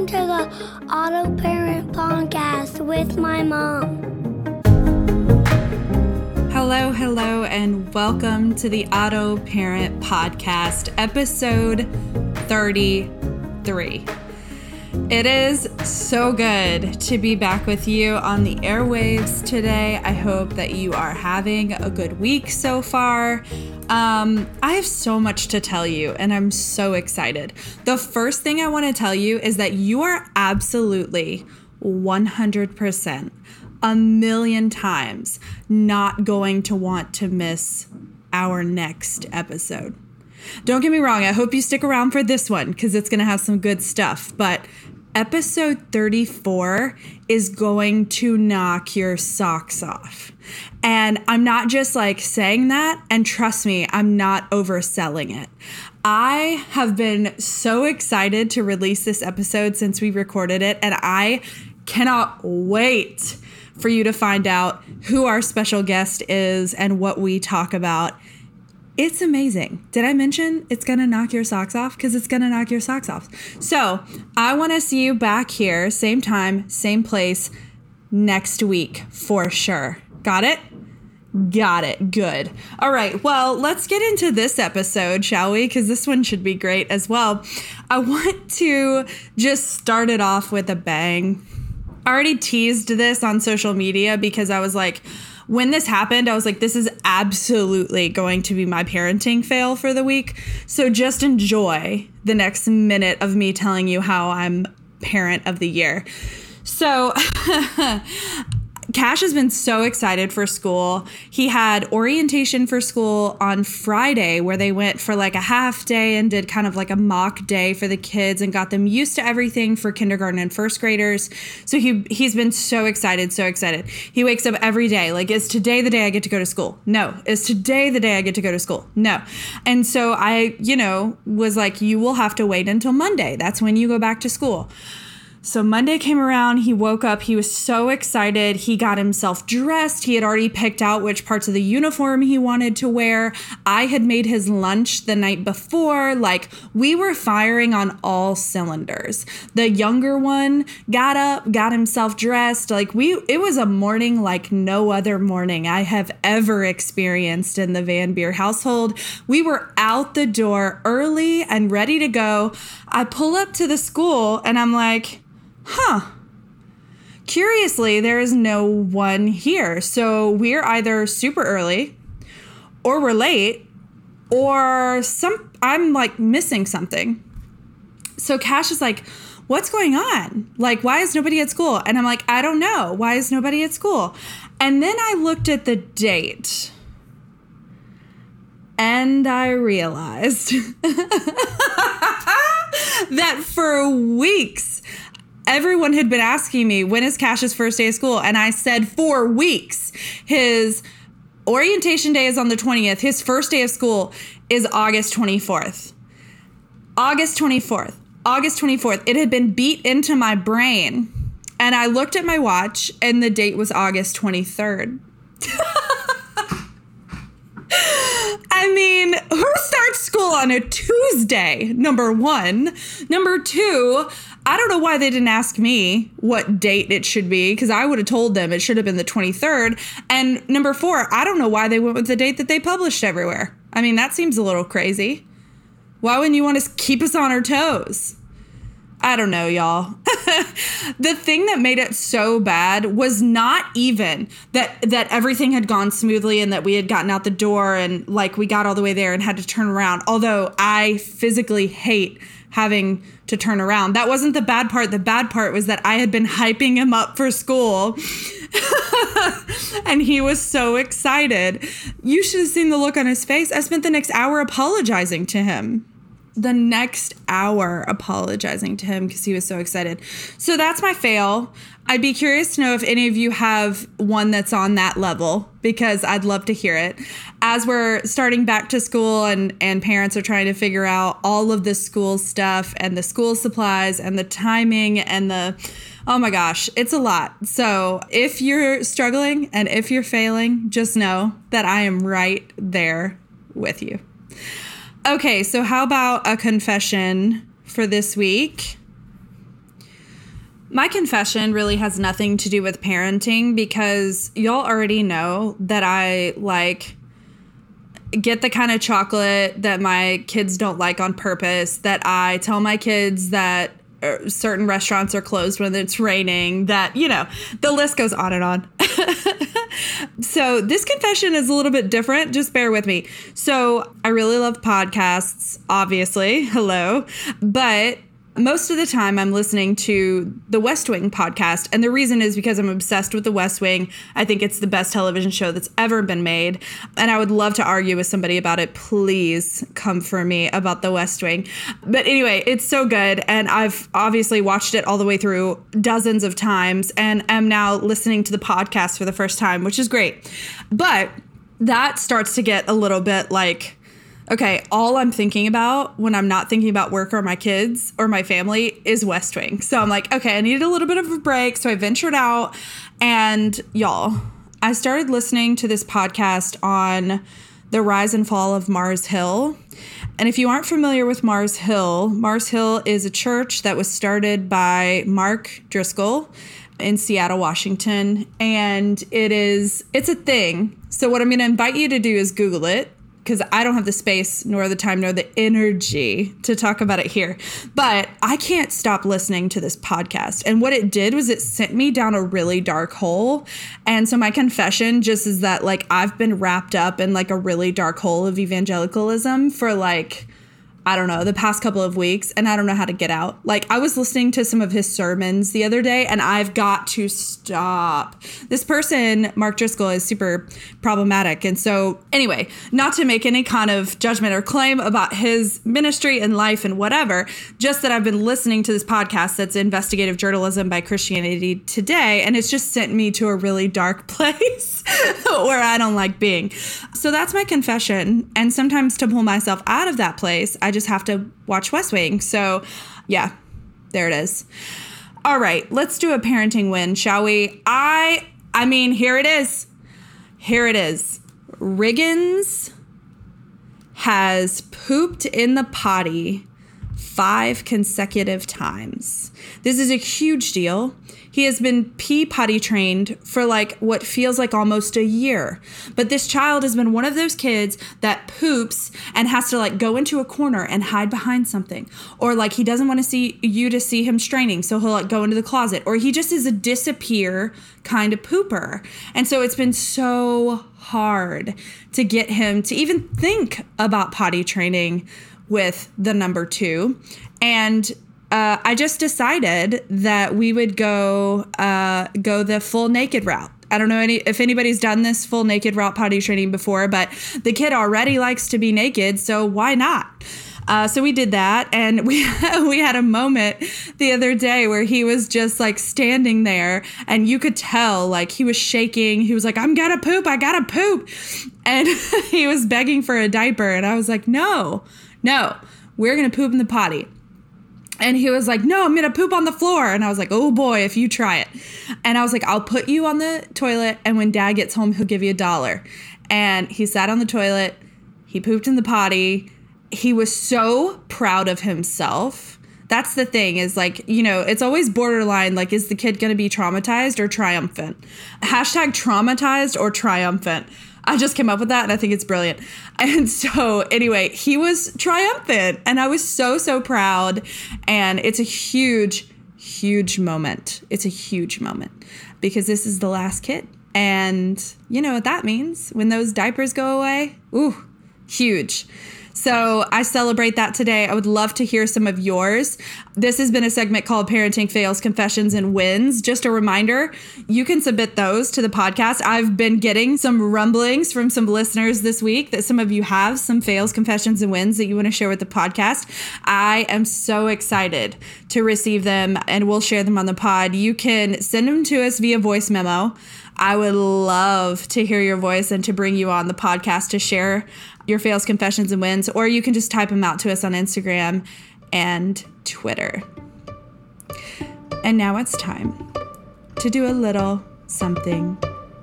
Welcome to the Auto Parent Podcast with my mom. Hello, hello, and welcome to the Auto Parent Podcast, episode 33. It is so good to be back with you on the airwaves today. I hope that you are having a good week so far. Um, I have so much to tell you, and I'm so excited. The first thing I want to tell you is that you are absolutely 100%, a million times not going to want to miss our next episode. Don't get me wrong, I hope you stick around for this one because it's going to have some good stuff. But episode 34 is going to knock your socks off. And I'm not just like saying that, and trust me, I'm not overselling it. I have been so excited to release this episode since we recorded it, and I cannot wait for you to find out who our special guest is and what we talk about. It's amazing. Did I mention it's gonna knock your socks off? Because it's gonna knock your socks off. So I wanna see you back here, same time, same place, next week for sure. Got it? Got it. Good. All right. Well, let's get into this episode, shall we? Because this one should be great as well. I want to just start it off with a bang. I already teased this on social media because I was like, when this happened, I was like, this is absolutely going to be my parenting fail for the week. So just enjoy the next minute of me telling you how I'm parent of the year. So Cash has been so excited for school. He had orientation for school on Friday where they went for like a half day and did kind of like a mock day for the kids and got them used to everything for kindergarten and first graders. So he he's been so excited, so excited. He wakes up every day like is today the day I get to go to school? No. Is today the day I get to go to school? No. And so I, you know, was like you will have to wait until Monday. That's when you go back to school. So Monday came around, he woke up, he was so excited. He got himself dressed. He had already picked out which parts of the uniform he wanted to wear. I had made his lunch the night before. Like we were firing on all cylinders. The younger one got up, got himself dressed. Like we it was a morning like no other morning I have ever experienced in the Van Beer household. We were out the door early and ready to go. I pull up to the school and I'm like, huh. Curiously, there is no one here. So we're either super early or we're late or some I'm like missing something. So Cash is like, "What's going on? Like why is nobody at school?" And I'm like, "I don't know. Why is nobody at school?" And then I looked at the date. And I realized that for weeks everyone had been asking me when is Cash's first day of school? And I said four weeks. His orientation day is on the 20th his first day of school is August 24th August 24th August 24th it had been beat into my brain. And I looked at my watch and the date was August 23rd I mean, who starts school on a Tuesday? Number one. Number two, I don't know why they didn't ask me what date it should be because I would have told them it should have been the 23rd. And number four, I don't know why they went with the date that they published everywhere. I mean, that seems a little crazy. Why wouldn't you want to keep us on our toes? I don't know, y'all. the thing that made it so bad was not even that that everything had gone smoothly and that we had gotten out the door and like we got all the way there and had to turn around. Although I physically hate having to turn around. That wasn't the bad part. The bad part was that I had been hyping him up for school. and he was so excited. You should have seen the look on his face. I spent the next hour apologizing to him the next hour apologizing to him because he was so excited. So that's my fail. I'd be curious to know if any of you have one that's on that level because I'd love to hear it. As we're starting back to school and and parents are trying to figure out all of the school stuff and the school supplies and the timing and the oh my gosh, it's a lot. So, if you're struggling and if you're failing, just know that I am right there with you. Okay, so how about a confession for this week? My confession really has nothing to do with parenting because y'all already know that I like get the kind of chocolate that my kids don't like on purpose, that I tell my kids that Uh, certain restaurants are closed when it's raining, that, you know, the list goes on and on. so this confession is a little bit different. Just bear with me. So I really love podcasts, obviously. Hello. But most of the time I'm listening to the West Wing podcast. And the reason is because I'm obsessed with the West Wing. I think it's the best television show that's ever been made. And I would love to argue with somebody about it. Please come for me about the West Wing. But anyway, it's so good. And I've obviously watched it all the way through dozens of times and am now listening to the podcast for the first time, which is great. But that starts to get a little bit like, okay, all I'm thinking about when I'm not thinking about work or my kids or my family is West Wing. So I'm like, okay, I needed a little bit of a break. So I ventured out and y'all, I started listening to this podcast on the rise and fall of Mars Hill. And if you aren't familiar with Mars Hill, Mars Hill is a church that was started by Mark Driscoll in Seattle, Washington, and it is it's a thing. So what I'm going to invite you to do is Google it because I don't have the space nor the time nor the energy to talk about it here. But I can't stop listening to this podcast. And what it did was it sent me down a really dark hole. And so my confession just is that like I've been wrapped up in like a really dark hole of evangelicalism for like I don't know, the past couple of weeks, and I don't know how to get out. Like, I was listening to some of his sermons the other day, and I've got to stop. This person, Mark Driscoll, is super problematic. And so, anyway, not to make any kind of judgment or claim about his ministry and life and whatever, just that I've been listening to this podcast that's investigative journalism by Christianity Today, and it's just sent me to a really dark place where I don't like being. So, that's my confession. And sometimes to pull myself out of that place, I just have to watch West Wing. So, yeah, there it is. All right, let's do a parenting win, shall we? I I mean, here it is. Here it is. Riggins has pooped in the potty five consecutive times. This is a huge deal. He has been pee potty trained for like what feels like almost a year. But this child has been one of those kids that poops and has to like go into a corner and hide behind something. Or like he doesn't want to see you to see him straining, so he'll like go into the closet. Or he just is a disappear kind of pooper. And so it's been so hard to get him to even think about potty training with the number two. And uh, I just decided that we would go uh, go the full naked route. I don't know any if anybody's done this full naked route potty training before, but the kid already likes to be naked, so why not? Uh, so we did that, and we we had a moment the other day where he was just like standing there, and you could tell like he was shaking. He was like, "I'm gonna poop, I gotta poop," and he was begging for a diaper, and I was like, "No, no, we're gonna poop in the potty." And he was like, No, I'm gonna poop on the floor. And I was like, Oh boy, if you try it. And I was like, I'll put you on the toilet. And when dad gets home, he'll give you a dollar. And he sat on the toilet. He pooped in the potty. He was so proud of himself. That's the thing is like, you know, it's always borderline like, is the kid gonna be traumatized or triumphant? Hashtag traumatized or triumphant. I just came up with that and I think it's brilliant. And so, anyway, he was triumphant and I was so, so proud. And it's a huge, huge moment. It's a huge moment because this is the last kid. And you know what that means when those diapers go away? Ooh, huge. So I celebrate that today. I would love to hear some of yours. This has been a segment called Parenting Fails, Confessions, and Wins. Just a reminder, you can submit those to the podcast. I've been getting some rumblings from some listeners this week that some of you have some fails, confessions, and wins that you want to share with the podcast. I am so excited to receive them and we'll share them on the pod. You can send them to us via voice memo. I would love to hear your voice and to bring you on the podcast to share your fails, confessions, and wins, or you can just type them out to us on Instagram and Twitter. And now it's time to do a little something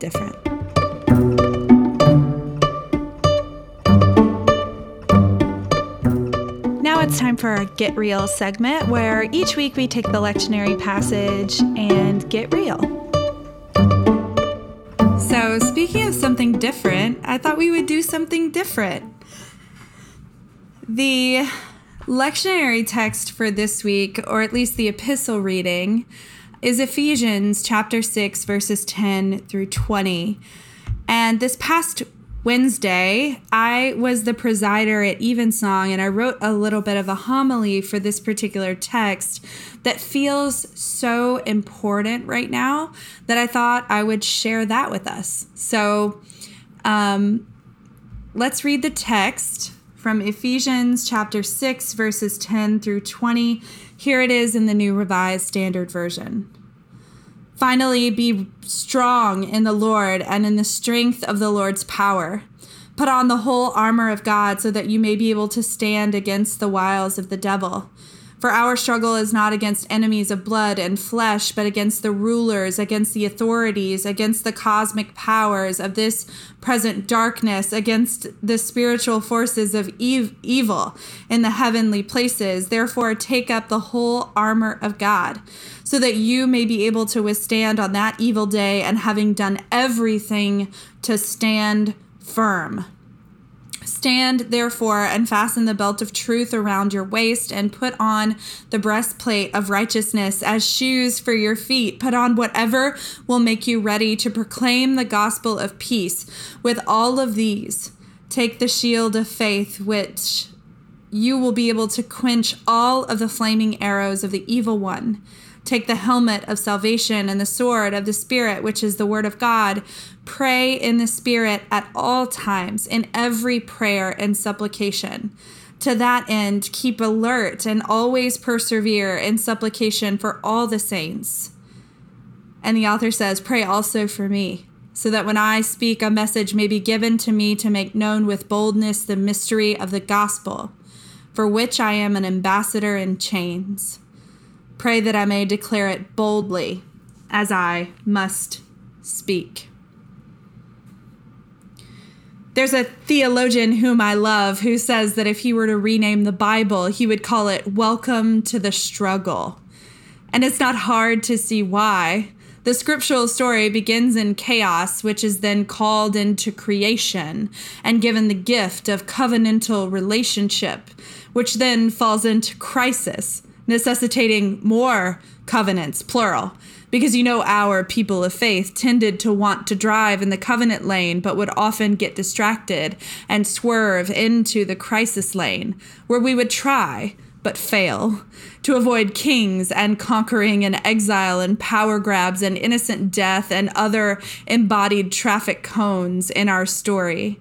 different. Now it's time for our Get Real segment where each week we take the lectionary passage and get real. So, speaking of something different, I thought we would do something different. The lectionary text for this week, or at least the epistle reading, is Ephesians chapter 6, verses 10 through 20. And this past Wednesday, I was the presider at Evensong and I wrote a little bit of a homily for this particular text that feels so important right now that I thought I would share that with us. So um, let's read the text from Ephesians chapter 6, verses 10 through 20. Here it is in the New Revised Standard Version. Finally, be strong in the Lord and in the strength of the Lord's power. Put on the whole armor of God so that you may be able to stand against the wiles of the devil. For our struggle is not against enemies of blood and flesh, but against the rulers, against the authorities, against the cosmic powers of this present darkness, against the spiritual forces of ev- evil in the heavenly places. Therefore, take up the whole armor of God, so that you may be able to withstand on that evil day, and having done everything to stand firm. Stand therefore and fasten the belt of truth around your waist and put on the breastplate of righteousness as shoes for your feet. Put on whatever will make you ready to proclaim the gospel of peace. With all of these, take the shield of faith, which you will be able to quench all of the flaming arrows of the evil one. Take the helmet of salvation and the sword of the Spirit, which is the word of God. Pray in the Spirit at all times, in every prayer and supplication. To that end, keep alert and always persevere in supplication for all the saints. And the author says, Pray also for me, so that when I speak, a message may be given to me to make known with boldness the mystery of the gospel, for which I am an ambassador in chains. Pray that I may declare it boldly, as I must speak. There's a theologian whom I love who says that if he were to rename the Bible, he would call it Welcome to the Struggle. And it's not hard to see why. The scriptural story begins in chaos, which is then called into creation and given the gift of covenantal relationship, which then falls into crisis necessitating more covenants, plural. Because you know, our people of faith tended to want to drive in the covenant lane, but would often get distracted and swerve into the crisis lane, where we would try but fail to avoid kings and conquering and exile and power grabs and innocent death and other embodied traffic cones in our story.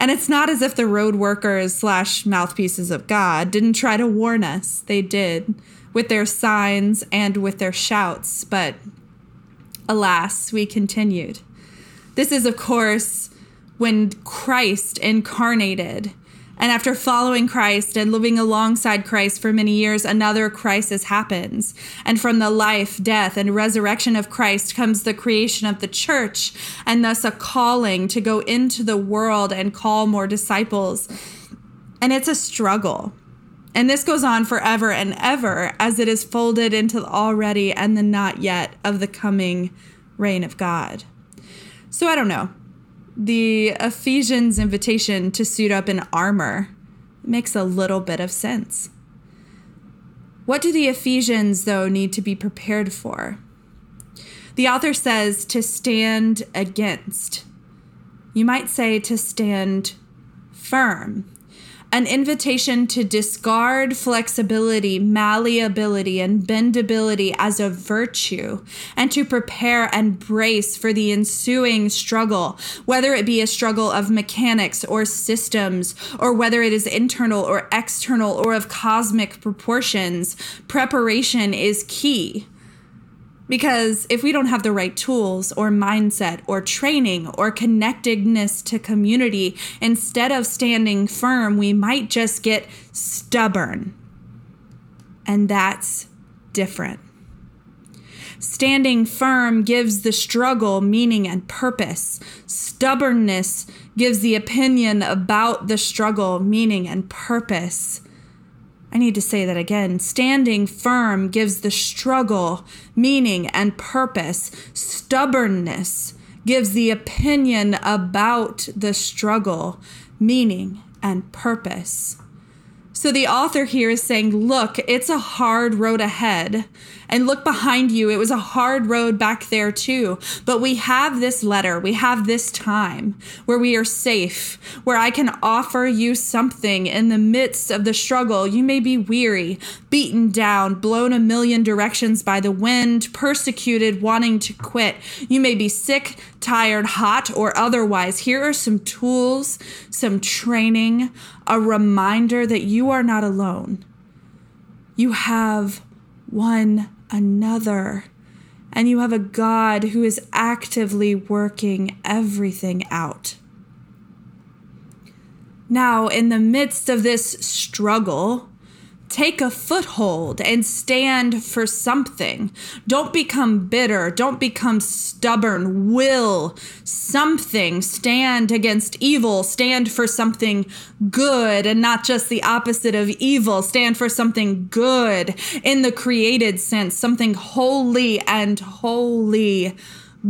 And it's not as if the road workers slash mouthpieces of God didn't try to warn us. They did with their signs and with their shouts, but alas, we continued. This is, of course, when Christ incarnated and after following Christ and living alongside Christ for many years, another crisis happens. And from the life, death, and resurrection of Christ comes the creation of the church, and thus a calling to go into the world and call more disciples. And it's a struggle. And this goes on forever and ever as it is folded into the already and the not yet of the coming reign of God. So I don't know the Ephesians invitation to suit up in armor makes a little bit of sense. What do the Ephesians, though, need to be prepared for? The author says to stand against. You might say to stand firm an invitation to discard flexibility, malleability, and bendability as a virtue, and to prepare and brace for the ensuing struggle, whether it be a struggle of mechanics or systems, or whether it is internal or external or of cosmic proportions. Preparation is key. Because if we don't have the right tools or mindset or training or connectedness to community, instead of standing firm, we might just get stubborn. And that's different. Standing firm gives the struggle meaning and purpose. Stubbornness gives the opinion about the struggle meaning and purpose. I need to say that again. Standing firm gives the struggle meaning and purpose. Stubbornness gives the opinion about the struggle meaning and purpose. So the author here is saying, look, it's a hard road ahead. And look behind you. It was a hard road back there too. But we have this letter. We have this time where we are safe, where I can offer you something in the midst of the struggle. You may be weary, beaten down, blown a million directions by the wind, persecuted, wanting to quit. You may be sick, tired, hot, or otherwise. Here are some tools, some training, a reminder that you are not alone. You have one another. And you have a God who is actively working everything out. Now, in the midst of this struggle, take a foothold and stand for something. Don't become bitter. Don't become stubborn. Will something. Stand against evil. Stand for something good and not just the opposite of evil. Stand for something good in the created sense, something holy and wholly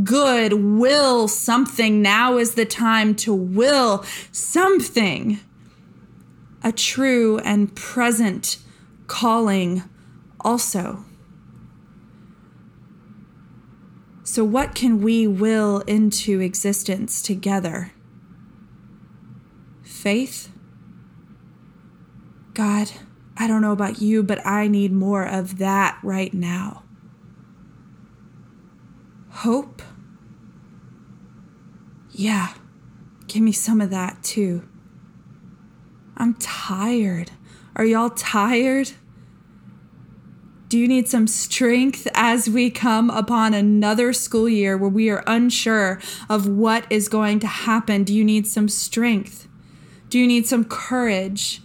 good. Will something. Now is the time to will something. A true and present calling also. So, what can we will into existence together? Faith? God, I don't know about you, but I need more of that right now. Hope? Yeah, give me some of that too. I'm tired. Are y'all tired? Do you need some strength as we come upon another school year where we are unsure of what is going to happen? Do you need some strength? Do you need some courage?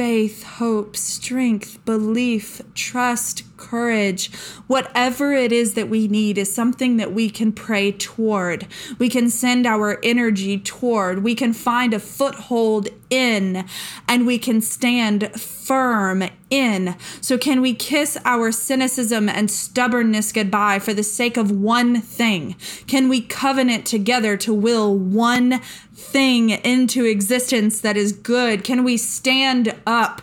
Faith, hope, strength, belief, trust, courage, whatever it is that we need is something that we can pray toward. We can send our energy toward. We can find a foothold in and we can stand firm in. So, can we kiss our cynicism and stubbornness goodbye for the sake of one thing? Can we covenant together to will one thing into existence that is good? Can we stand up?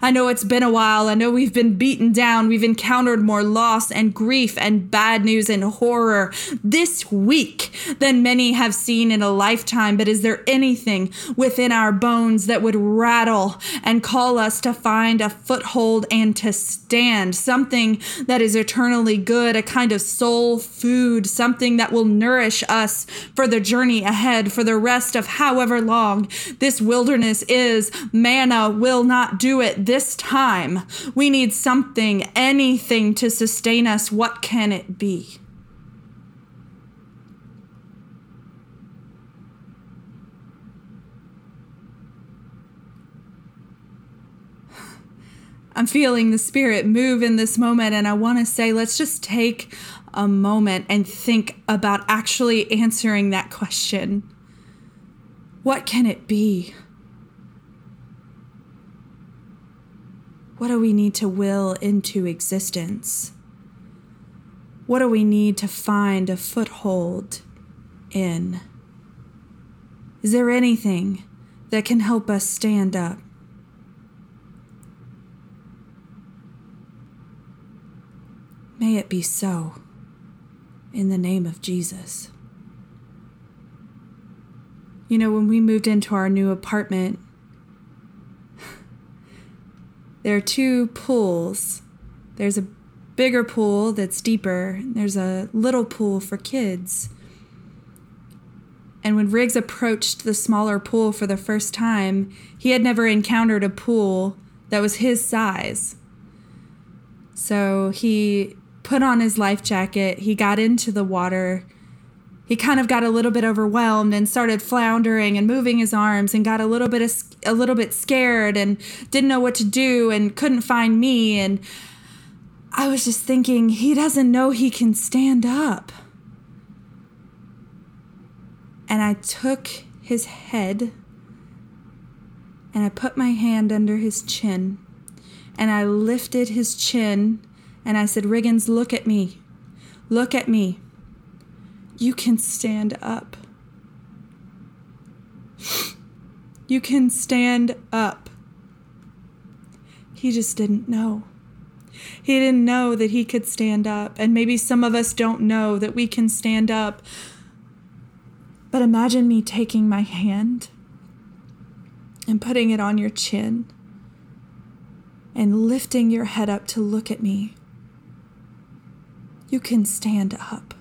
I know it's been a while. I know we've been beaten down. We've encountered more loss and grief and bad news and horror this week than many have seen in a lifetime. But is there anything within our bones that would rattle and call us to find a foothold and to stand? Something that is eternally good, a kind of soul food, something that will nourish us for the journey ahead, for the rest of however long this wilderness is. Manna will not do it this time. We need something, anything to sustain us. What can it be? I'm feeling the spirit move in this moment, and I want to say, let's just take a moment and think about actually answering that question. What can it be? What do we need to will into existence? What do we need to find a foothold in? Is there anything that can help us stand up? May it be so, in the name of Jesus. You know, when we moved into our new apartment, there are two pools. There's a bigger pool that's deeper, there's a little pool for kids. And when Riggs approached the smaller pool for the first time, he had never encountered a pool that was his size. So he put on his life jacket, he got into the water, he kind of got a little bit overwhelmed and started floundering and moving his arms and got a little bit of, a little bit scared and didn't know what to do and couldn't find me. And I was just thinking he doesn't know he can stand up. And I took his head and I put my hand under his chin and I lifted his chin and I said, Riggins, look at me. Look at me. You can stand up. You can stand up. He just didn't know. He didn't know that he could stand up. And maybe some of us don't know that we can stand up. But imagine me taking my hand and putting it on your chin and lifting your head up to look at me. You can stand up.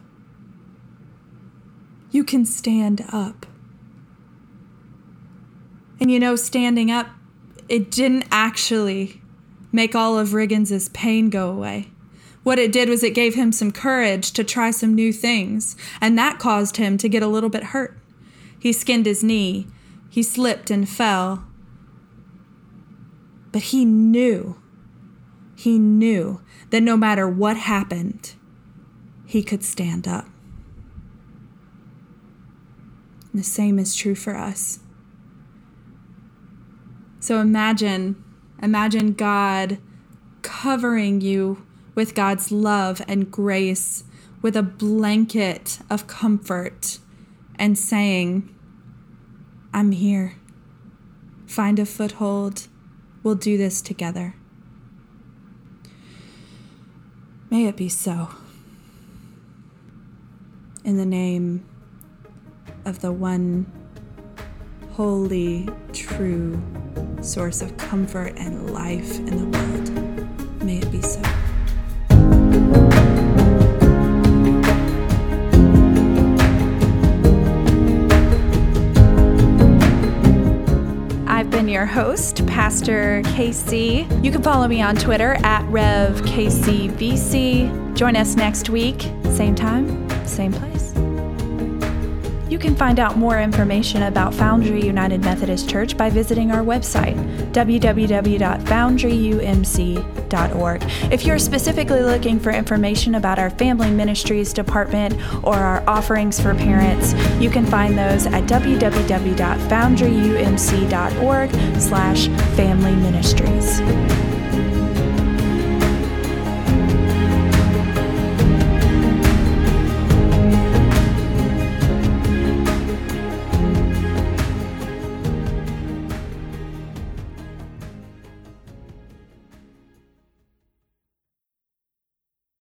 You can stand up. And you know, standing up, it didn't actually make all of Riggins's pain go away. What it did was it gave him some courage to try some new things, and that caused him to get a little bit hurt. He skinned his knee, he slipped and fell. But he knew, he knew that no matter what happened, he could stand up. The same is true for us. So imagine, imagine God covering you with God's love and grace, with a blanket of comfort, and saying, I'm here. Find a foothold. We'll do this together. May it be so. In the name of the one holy, true source of comfort and life in the world. May it be so. I've been your host, Pastor KC. You can follow me on Twitter at RevKCVC. Join us next week, same time, same place. You can find out more information about Foundry United Methodist Church by visiting our website, www.foundryumc.org. If you're specifically looking for information about our Family Ministries Department or our offerings for parents, you can find those at www.foundryumc.org slash family ministries.